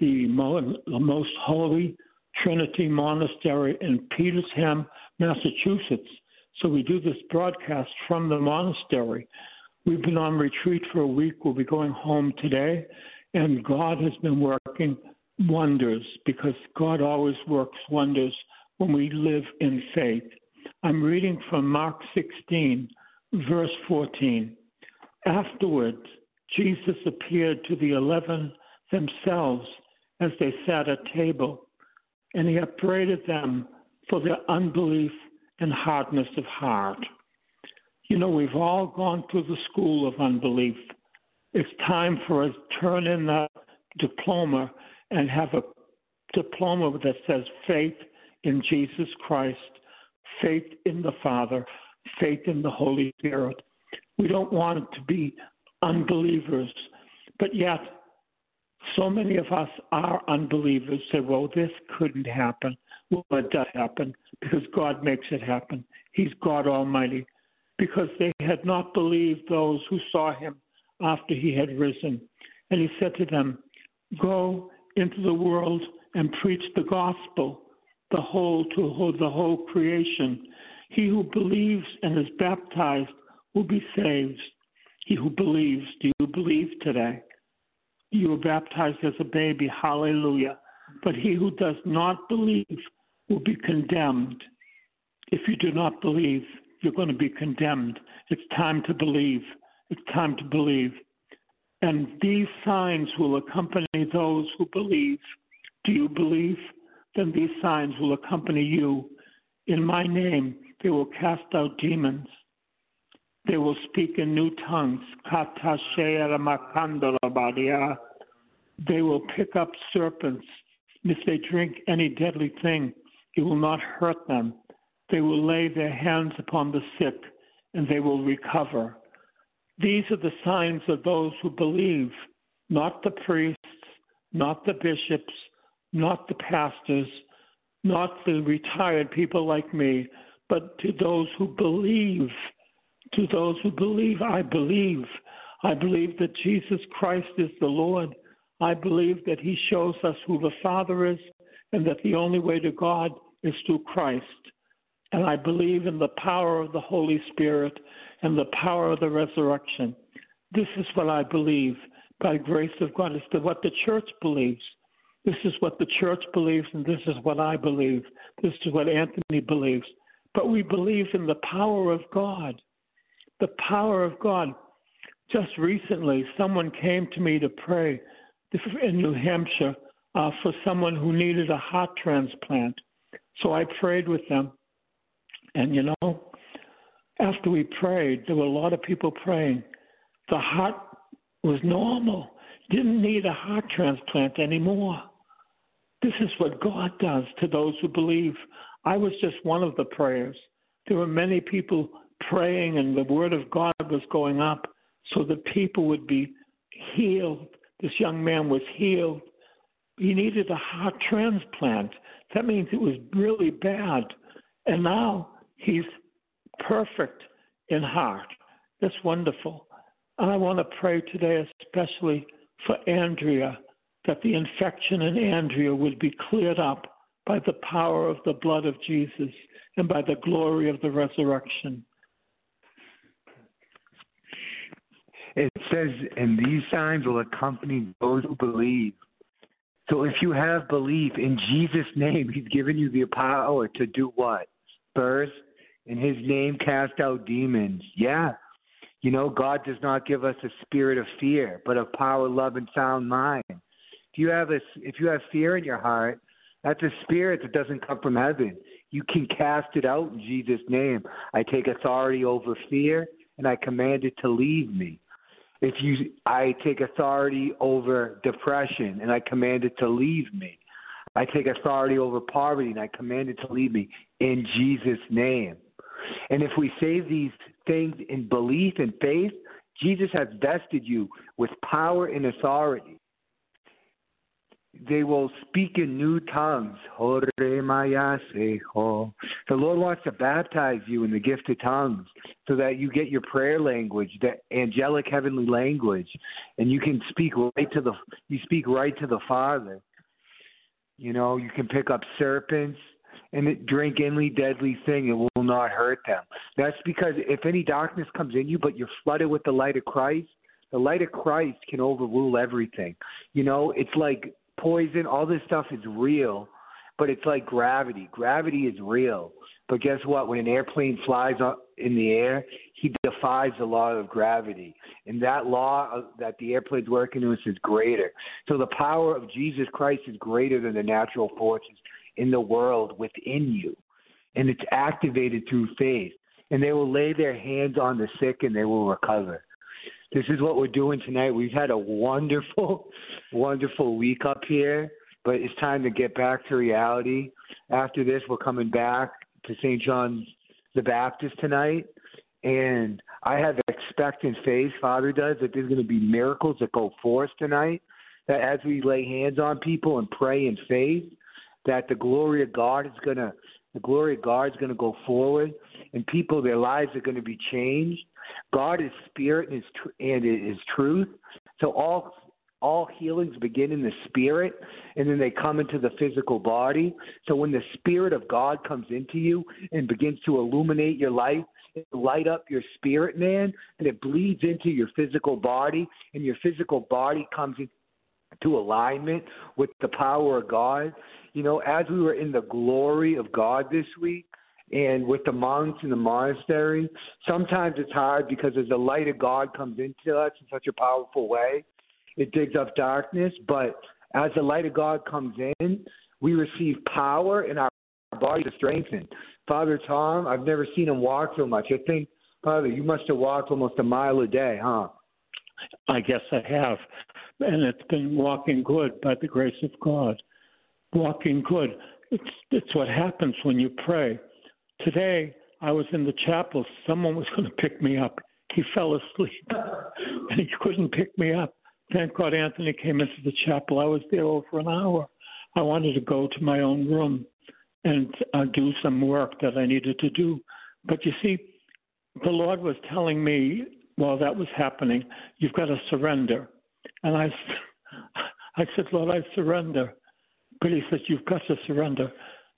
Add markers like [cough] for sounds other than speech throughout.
the Most Holy Trinity Monastery in Petersham, Massachusetts. So we do this broadcast from the monastery. We've been on retreat for a week. We'll be going home today, and God has been working wonders because God always works wonders when we live in faith. I'm reading from Mark 16, verse 14. Afterwards, Jesus appeared to the eleven themselves as they sat at table, and he upbraided them for their unbelief and hardness of heart. You know, we've all gone through the school of unbelief. It's time for us to turn in that diploma and have a diploma that says faith in Jesus Christ, faith in the Father, faith in the Holy Spirit. We don't want to be unbelievers, but yet so many of us are unbelievers, say, well, this couldn't happen. Well, it does happen because God makes it happen. He's God Almighty. Because they had not believed those who saw him after he had risen. And he said to them, Go into the world and preach the gospel, the whole to the whole creation. He who believes and is baptized will be saved. He who believes, do you believe today? You were baptized as a baby, hallelujah. But he who does not believe will be condemned. If you do not believe, you're going to be condemned. It's time to believe. It's time to believe. And these signs will accompany those who believe. Do you believe? Then these signs will accompany you. In my name, they will cast out demons. They will speak in new tongues. They will pick up serpents. If they drink any deadly thing, it will not hurt them. They will lay their hands upon the sick, and they will recover. These are the signs of those who believe, not the priests, not the bishops, not the pastors, not the retired people like me, but to those who believe. To those who believe, I believe. I believe that Jesus Christ is the Lord. I believe that he shows us who the Father is and that the only way to God is through Christ. And I believe in the power of the Holy Spirit and the power of the resurrection. This is what I believe by grace of God. It's what the church believes. This is what the church believes, and this is what I believe. This is what Anthony believes. But we believe in the power of God. The power of God. Just recently, someone came to me to pray in New Hampshire uh, for someone who needed a heart transplant. So I prayed with them. And you know, after we prayed, there were a lot of people praying. The heart was normal, didn't need a heart transplant anymore. This is what God does to those who believe. I was just one of the prayers. There were many people praying, and the word of God was going up so that people would be healed this young man was healed. He needed a heart transplant. That means it was really bad. And now he's perfect in heart. That's wonderful. And I want to pray today, especially for Andrea, that the infection in Andrea would be cleared up by the power of the blood of Jesus and by the glory of the resurrection. It says, and these signs will accompany those who believe. So if you have belief in Jesus' name, He's given you the power to do what? First, in His name, cast out demons. Yeah. You know, God does not give us a spirit of fear, but of power, love, and sound mind. If you have a, if you have fear in your heart, that's a spirit that doesn't come from heaven. You can cast it out in Jesus' name. I take authority over fear, and I command it to leave me if you I take authority over depression and I command it to leave me. I take authority over poverty and I command it to leave me in Jesus' name. And if we say these things in belief and faith, Jesus has vested you with power and authority. They will speak in new tongues. The Lord wants to baptize you in the gift of tongues so that you get your prayer language, the angelic heavenly language, and you can speak right to the you speak right to the Father. You know, you can pick up serpents and drink any deadly thing, it will not hurt them. That's because if any darkness comes in you, but you're flooded with the light of Christ, the light of Christ can overrule everything. You know, it's like poison, all this stuff is real, but it's like gravity. Gravity is real. But guess what? When an airplane flies in the air, he defies the law of gravity. And that law that the airplane's working with is greater. So the power of Jesus Christ is greater than the natural forces in the world within you. And it's activated through faith. And they will lay their hands on the sick and they will recover. This is what we're doing tonight. We've had a wonderful, [laughs] wonderful week up here, but it's time to get back to reality. After this, we're coming back to St. John the Baptist tonight. And I have expectant faith, Father does, that there's going to be miracles that go forth tonight. That as we lay hands on people and pray in faith, that the glory of God is going to the glory of God is going to go forward, and people their lives are going to be changed. God is spirit and is tr- and is truth. So all all healings begin in the spirit and then they come into the physical body. So when the spirit of God comes into you and begins to illuminate your life, light up your spirit, man, and it bleeds into your physical body, and your physical body comes into alignment with the power of God. You know, as we were in the glory of God this week, and with the monks in the monastery, sometimes it's hard because as the light of God comes into us in such a powerful way, it digs up darkness. But as the light of God comes in, we receive power and our body to strengthen. Father Tom, I've never seen him walk so much. I think, Father, you must have walked almost a mile a day, huh? I guess I have. And it's been walking good by the grace of God. Walking good. It's it's what happens when you pray. Today I was in the chapel. Someone was [laughs] going to pick me up. He fell asleep [laughs] and he couldn't pick me up. Thank God Anthony came into the chapel. I was there over an hour. I wanted to go to my own room and uh, do some work that I needed to do. But you see, the Lord was telling me while that was happening, you've got to surrender. And I, [laughs] I said, Lord, I surrender. But he said, you've got to surrender,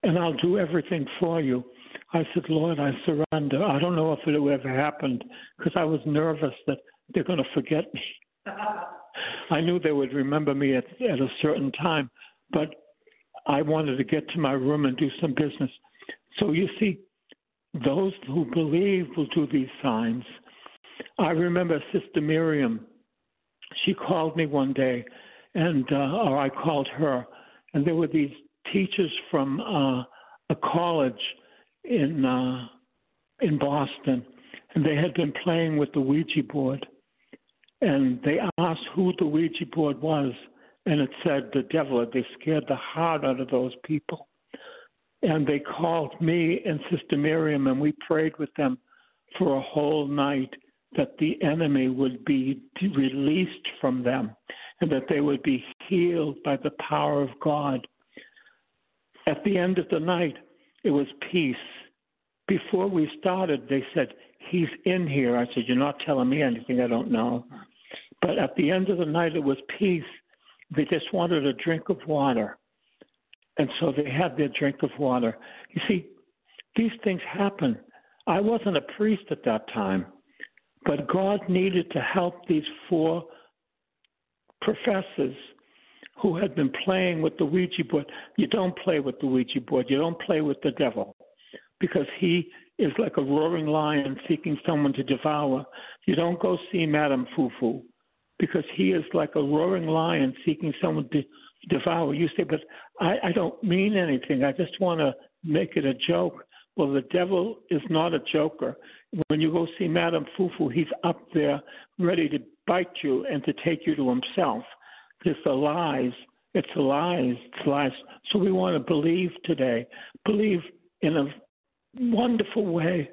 and I'll do everything for you. I said, Lord, I surrender. I don't know if it ever happened because I was nervous that they're going to forget me. [laughs] I knew they would remember me at, at a certain time, but I wanted to get to my room and do some business. So you see, those who believe will do these signs. I remember Sister Miriam. She called me one day, and uh, or I called her, and there were these teachers from uh, a college in uh, in Boston, and they had been playing with the Ouija board, and they asked who the Ouija board was, and it said the devil. They scared the heart out of those people. And they called me and Sister Miriam, and we prayed with them for a whole night that the enemy would be released from them and that they would be healed by the power of God. At the end of the night, it was peace. Before we started, they said, He's in here. I said, You're not telling me anything I don't know. But at the end of the night, it was peace. They just wanted a drink of water. And so they had their drink of water. You see, these things happen. I wasn't a priest at that time, but God needed to help these four professors who had been playing with the Ouija board. You don't play with the Ouija board, you don't play with the devil because he is like a roaring lion seeking someone to devour. You don't go see Madame Fufu because he is like a roaring lion seeking someone to devour. You say, but I, I don't mean anything. I just want to make it a joke. Well, the devil is not a joker. When you go see Madame Fufu, he's up there ready to bite you and to take you to himself. There's the lies It's a lies. It's lies. So we want to believe today, believe in a wonderful way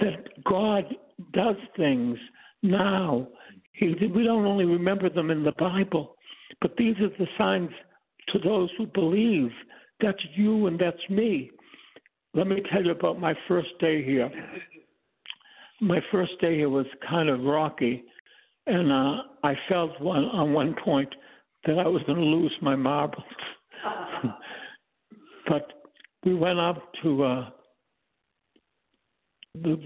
that God does things now. He, we don't only remember them in the Bible, but these are the signs to those who believe. That's you and that's me. Let me tell you about my first day here. My first day here was kind of rocky, and uh, I felt one on one point that I was going to lose my marbles. [laughs] but we went up to uh, the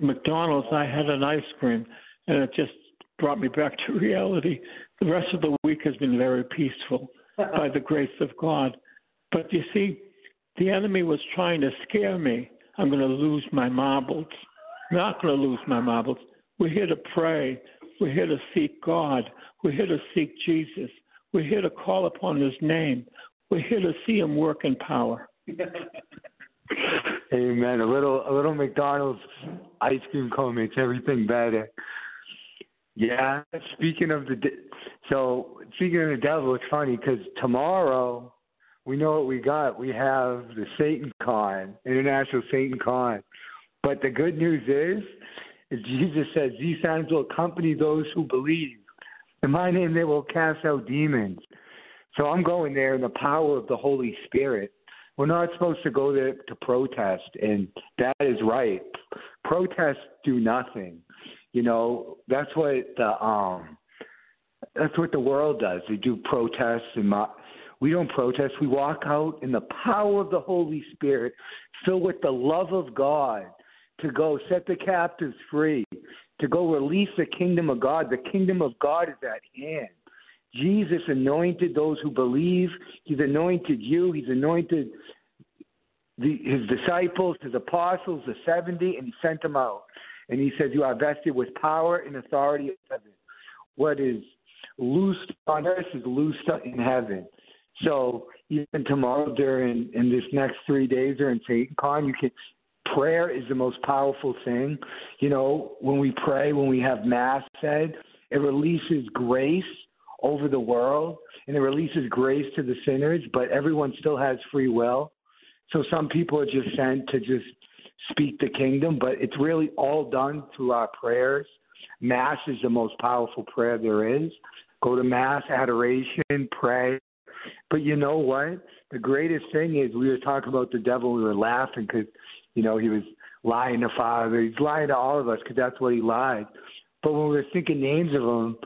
McDonald's. I had an ice cream, and it just brought me back to reality. The rest of the week has been very peaceful [laughs] by the grace of God. But you see, the enemy was trying to scare me. I'm going to lose my marbles. Not going to lose my marbles. We're here to pray. We're here to seek God. We're here to seek Jesus. We're here to call upon his name. We're here to see him work in power. [laughs] Amen. A little a little McDonald's ice cream cone makes everything better. Yeah. Speaking of the so speaking of the devil, it's funny because tomorrow we know what we got. We have the Satan Con, International Satan Con. But the good news is Jesus says these signs will accompany those who believe. In my name they will cast out demons. So I'm going there in the power of the Holy Spirit. We're not supposed to go there to protest, and that is right. Protests do nothing. You know, that's what the um that's what the world does. They do protests and mo- we don't protest. We walk out in the power of the Holy Spirit, filled with the love of God, to go set the captives free, to go release the kingdom of God. The kingdom of God is at hand. Jesus anointed those who believe. He's anointed you. He's anointed the, his disciples, his apostles, the 70, and he sent them out. And he says, You are vested with power and authority of heaven. What is loosed on earth is loosed in heaven. So even tomorrow during in this next three days during SatanCon, you can prayer is the most powerful thing. You know, when we pray, when we have mass said, it releases grace over the world and it releases grace to the sinners, but everyone still has free will. So some people are just sent to just speak the kingdom, but it's really all done through our prayers. Mass is the most powerful prayer there is. Go to Mass, adoration, pray. But you know what? The greatest thing is we were talking about the devil. We were laughing because, you know, he was lying to Father. He's lying to all of us because that's what he lied. But when we were thinking names of him,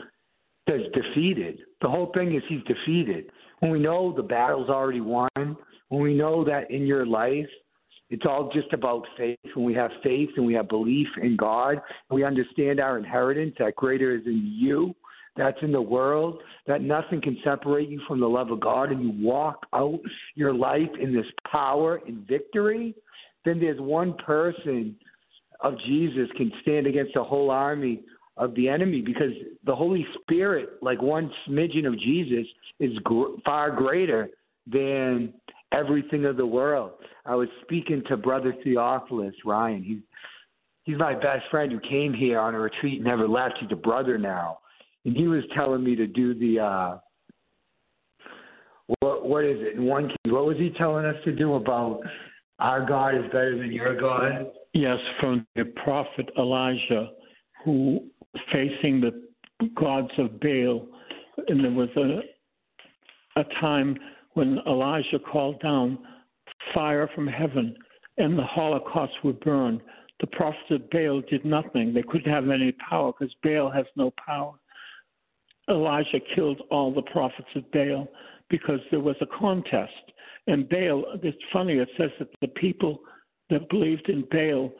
that's defeated. The whole thing is he's defeated. When we know the battle's already won, when we know that in your life it's all just about faith. When we have faith and we have belief in God, we understand our inheritance that greater is in you, that's in the world, that nothing can separate you from the love of God, and you walk out your life in this power and victory, then there's one person of Jesus can stand against a whole army of the enemy because the Holy Spirit, like one smidgen of Jesus, is gr- far greater than everything of the world. I was speaking to Brother Theophilus Ryan. He's he's my best friend who came here on a retreat and never left. He's a brother now, and he was telling me to do the uh, what what is it? In one what was he telling us to do about our God is better than your God? Yes, from the prophet Elijah, who facing the gods of Baal, and there was a a time when Elijah called down fire from heaven and the Holocaust would burn. The prophets of Baal did nothing. They couldn't have any power because Baal has no power. Elijah killed all the prophets of Baal because there was a contest. And Baal, it's funny, it says that the people that believed in Baal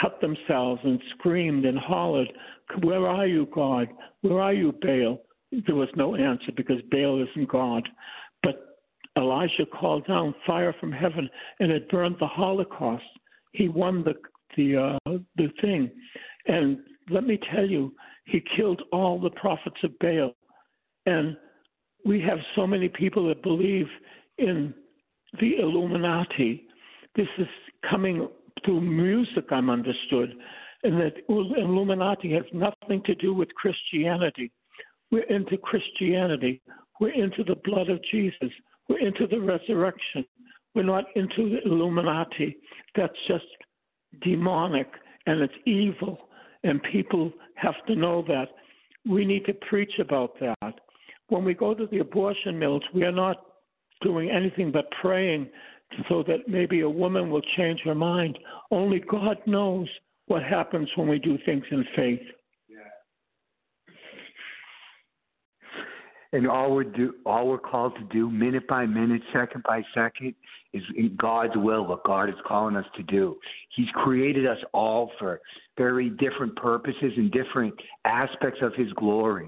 cut themselves and screamed and hollered, Where are you, God? Where are you, Baal? There was no answer because Baal isn't God. But Elijah called down fire from heaven and it burned the Holocaust. He won the the uh, the thing, and let me tell you, he killed all the prophets of Baal. And we have so many people that believe in the Illuminati. This is coming through music, I'm understood, and that Illuminati has nothing to do with Christianity. We're into Christianity. We're into the blood of Jesus. We're into the resurrection. We're not into the Illuminati. That's just demonic and it's evil. And people have to know that. We need to preach about that. When we go to the abortion mills, we are not doing anything but praying so that maybe a woman will change her mind. Only God knows what happens when we do things in faith. And all we're do, all we're called to do, minute by minute, second by second, is in God's will. What God is calling us to do. He's created us all for very different purposes and different aspects of His glory.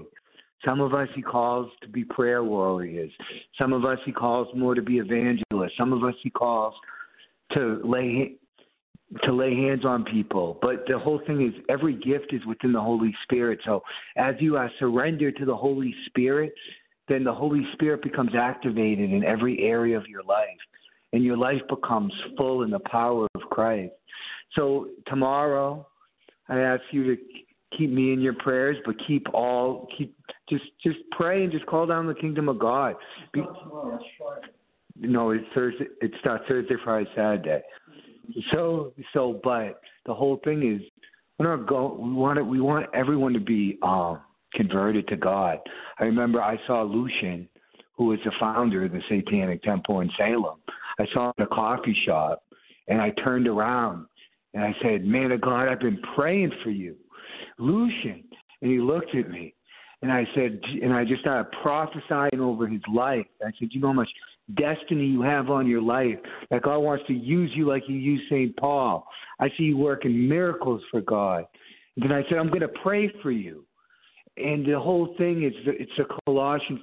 Some of us He calls to be prayer warriors. Some of us He calls more to be evangelists. Some of us He calls to lay to lay hands on people. But the whole thing is every gift is within the Holy Spirit. So as you are surrendered to the Holy Spirit, then the Holy Spirit becomes activated in every area of your life. And your life becomes full in the power of Christ. So tomorrow I ask you to keep me in your prayers, but keep all keep just just pray and just call down the kingdom of God. Be, no, it's Thursday. It's not Thursday, Friday, Saturday. So so, but the whole thing is we're not go. We want it. We want everyone to be um, converted to God. I remember I saw Lucien, who was the founder of the Satanic Temple in Salem. I saw him in a coffee shop, and I turned around and I said, "Man of God, I've been praying for you, Lucien." And he looked at me, and I said, and I just started prophesying over his life. I said, "You know how much destiny you have on your life. That God wants to use you like He used St. Paul. I see you working miracles for God. And then I said, I'm going to pray for you. And the whole thing is it's a Colossians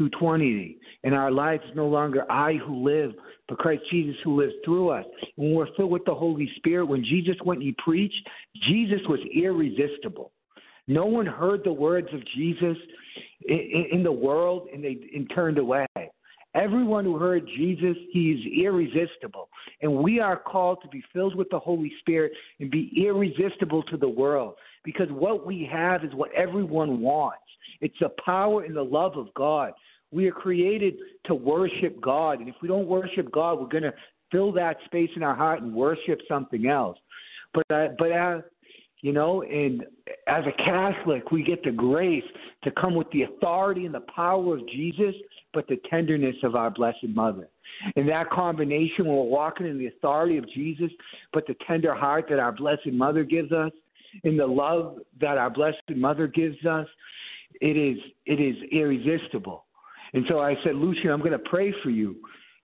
2:20. In our lives, no longer I who live, but Christ Jesus who lives through us. When we're filled with the Holy Spirit, when Jesus went and he preached, Jesus was irresistible. No one heard the words of Jesus in, in the world and they and turned away. Everyone who heard Jesus, he is irresistible. And we are called to be filled with the Holy Spirit and be irresistible to the world because what we have is what everyone wants. It's the power and the love of God. We are created to worship God. And if we don't worship God, we're going to fill that space in our heart and worship something else. But, uh, but uh, you know, and as a Catholic, we get the grace to come with the authority and the power of Jesus, but the tenderness of our Blessed Mother. And that combination, when we're walking in the authority of Jesus, but the tender heart that our Blessed Mother gives us, and the love that our Blessed Mother gives us, it is it is irresistible. And so I said, Lucien, I'm going to pray for you.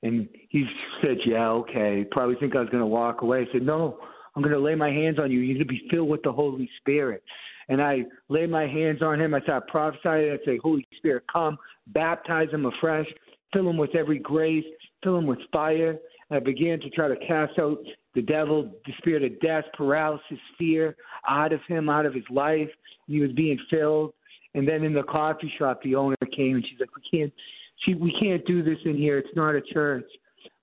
And he said, Yeah, okay. Probably think I was going to walk away. I said, No, I'm going to lay my hands on you. You need to be filled with the Holy Spirit. And I lay my hands on him. I start prophesying. I say, Holy Spirit, come, baptize him afresh, fill him with every grace, fill him with fire. And I began to try to cast out the devil, the spirit of death, paralysis, fear out of him, out of his life. And he was being filled. And then in the coffee shop, the owner came and she's like, "We can't, she, we can't do this in here. It's not a church."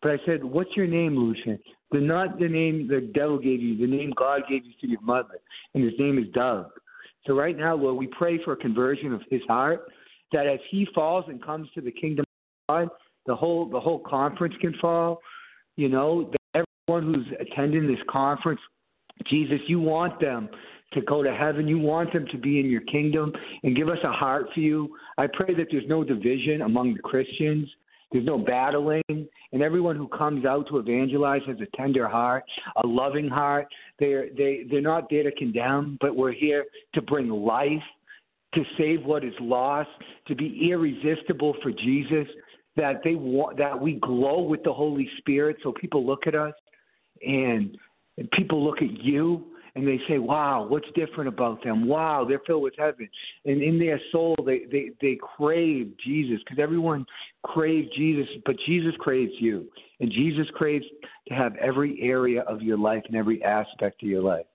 But I said, "What's your name, Lucien?" The not the name the devil gave you, the name God gave you to your mother, and his name is Doug. So right now, Lord, we pray for a conversion of his heart, that as he falls and comes to the kingdom of God, the whole the whole conference can fall. You know, that everyone who's attending this conference, Jesus, you want them to go to heaven. You want them to be in your kingdom and give us a heart for you. I pray that there's no division among the Christians. There's no battling. And everyone who comes out to evangelize has a tender heart, a loving heart. They're, they, they're not there to condemn, but we're here to bring life, to save what is lost, to be irresistible for Jesus, that, they want, that we glow with the Holy Spirit so people look at us and, and people look at you and they say, "Wow, what's different about them? Wow, they're filled with heaven." And in their soul, they they they crave Jesus because everyone craves Jesus, but Jesus craves you, and Jesus craves to have every area of your life and every aspect of your life.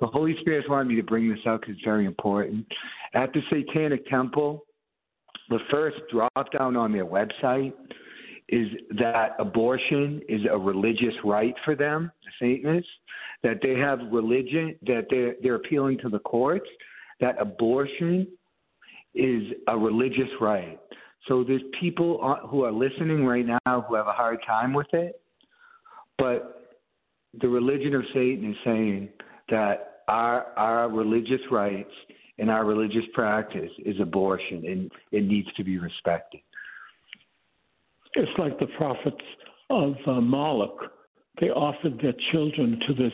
The Holy Spirit wanted me to bring this out because it's very important. At the Satanic Temple, the first drop down on their website is that abortion is a religious right for them, the Satanists that they have religion, that they're, they're appealing to the courts, that abortion is a religious right. So there's people who are listening right now who have a hard time with it, but the religion of Satan is saying that our our religious rights and our religious practice is abortion and it needs to be respected. It's like the prophets of uh, Moloch. They offered their children to this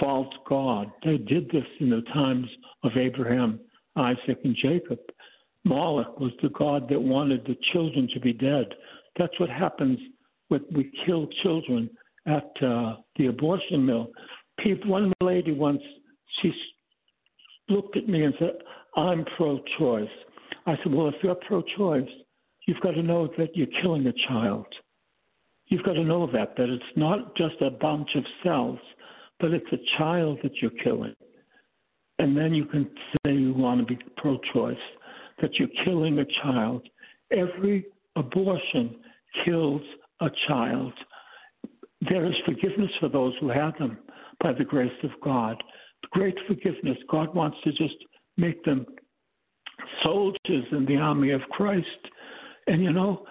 false god. They did this in the times of Abraham, Isaac, and Jacob. Moloch was the god that wanted the children to be dead. That's what happens when we kill children at uh, the abortion mill. People, one lady once she looked at me and said, "I'm pro-choice." I said, "Well, if you're pro-choice, you've got to know that you're killing a child. You've got to know that that it's not just a bunch of cells, but it's a child that you're killing." And then you can say you want to be pro-choice, that you're killing a child. Every abortion kills a child. There is forgiveness for those who have them by the grace of God. Great forgiveness. God wants to just make them soldiers in the army of Christ. And you know,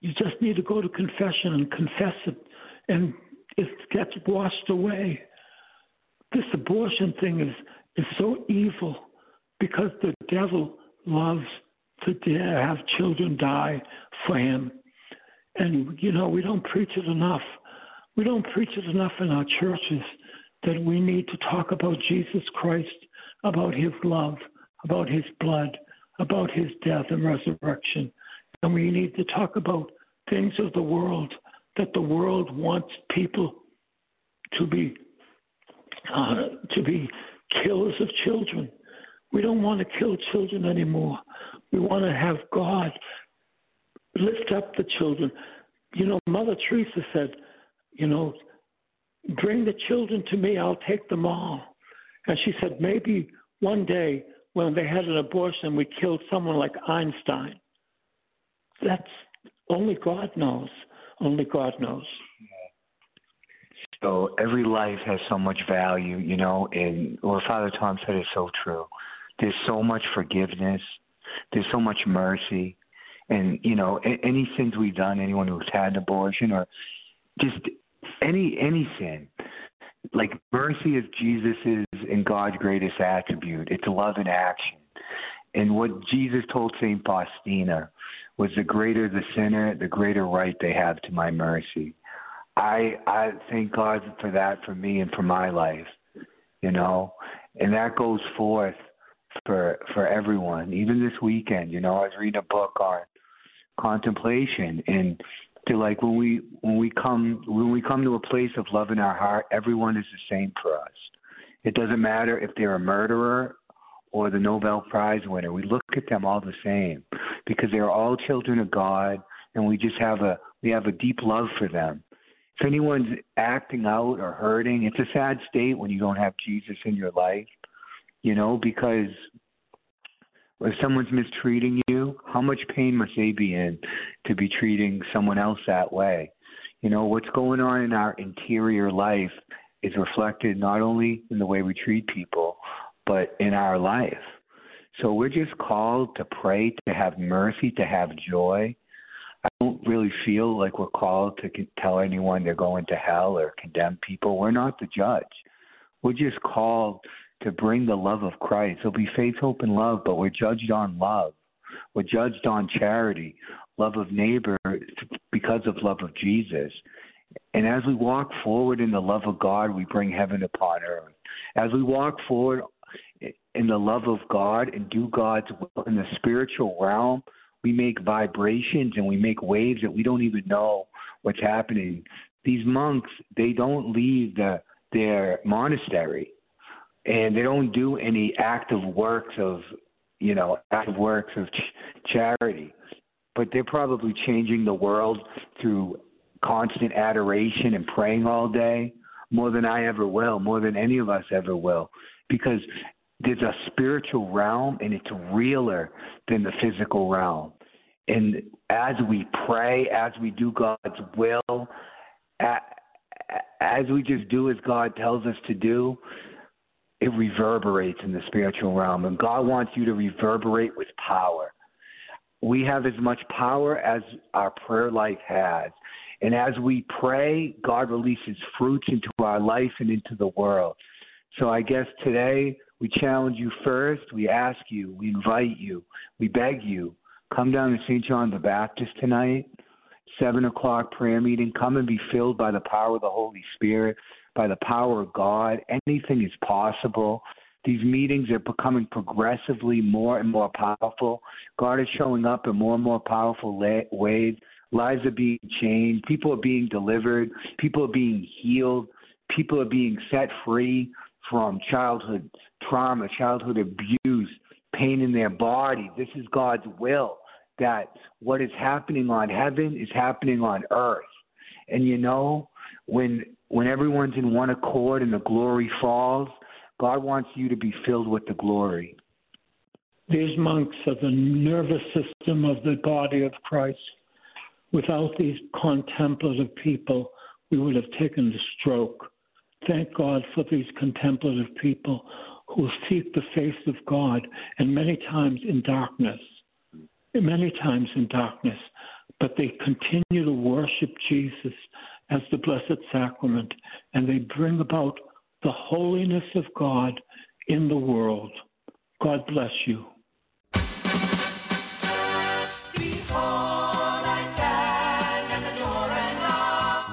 you just need to go to confession and confess it, and it gets washed away. This abortion thing is is so evil because the devil loves to have children die for him. And you know, we don't preach it enough. We don't preach it enough in our churches that we need to talk about Jesus Christ, about his love, about his blood, about his death and resurrection. And we need to talk about things of the world that the world wants people to be uh, to be killers of children. We don't want to kill children anymore. We want to have God lift up the children. You know, Mother Teresa said, you know, bring the children to me, I'll take them all. And she said, maybe one day when they had an abortion, we killed someone like Einstein. That's only God knows. Only God knows. So every life has so much value, you know, and what Father Tom said is so true. There's so much forgiveness. There's so much mercy. And, you know, any sins we've done, anyone who's had an abortion or just any any sin. Like mercy is Jesus's and God's greatest attribute. It's love in action. And what Jesus told Saint Faustina was the greater the sinner, the greater right they have to my mercy. I I thank God for that for me and for my life, you know, and that goes forth for for everyone. Even this weekend, you know, I was reading a book on contemplation and to like when we when we come when we come to a place of love in our heart, everyone is the same for us. It doesn't matter if they're a murderer or the Nobel Prize winner. We look at them all the same because they are all children of God, and we just have a we have a deep love for them. If anyone's acting out or hurting, it's a sad state when you don't have Jesus in your life, you know, because if someone's mistreating you, how much pain must they be in to be treating someone else that way? You know, what's going on in our interior life is reflected not only in the way we treat people, but in our life. So we're just called to pray, to have mercy, to have joy. I don't really feel like we're called to tell anyone they're going to hell or condemn people. We're not the judge. We're just called to bring the love of Christ. It'll be faith, hope, and love, but we're judged on love. We're judged on charity, love of neighbor because of love of Jesus. And as we walk forward in the love of God, we bring heaven upon earth. As we walk forward in the love of God and do God's will in the spiritual realm, we make vibrations and we make waves that we don't even know what's happening. These monks, they don't leave the, their monastery and they don't do any active works of you know active works of ch- charity but they're probably changing the world through constant adoration and praying all day more than I ever will, more than any of us ever will, because there's a spiritual realm and it's realer than the physical realm. And as we pray, as we do God's will, as we just do as God tells us to do, it reverberates in the spiritual realm. And God wants you to reverberate with power. we have as much power as our prayer life has. And as we pray, God releases fruits into our life and into the world. So I guess today we challenge you first. We ask you, we invite you, we beg you, come down to St. John the Baptist tonight, 7 o'clock prayer meeting. Come and be filled by the power of the Holy Spirit, by the power of God. Anything is possible. These meetings are becoming progressively more and more powerful. God is showing up in more and more powerful ways. Lives are being changed. People are being delivered. People are being healed. People are being set free from childhood trauma, childhood abuse, pain in their body. This is God's will that what is happening on heaven is happening on earth. And you know, when when everyone's in one accord and the glory falls, God wants you to be filled with the glory. These monks are the nervous system of the body of Christ. Without these contemplative people, we would have taken the stroke. Thank God for these contemplative people who seek the face of God, and many times in darkness, many times in darkness, but they continue to worship Jesus as the Blessed Sacrament, and they bring about the holiness of God in the world. God bless you.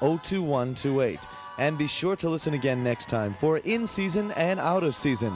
02128. And be sure to listen again next time for In Season and Out of Season.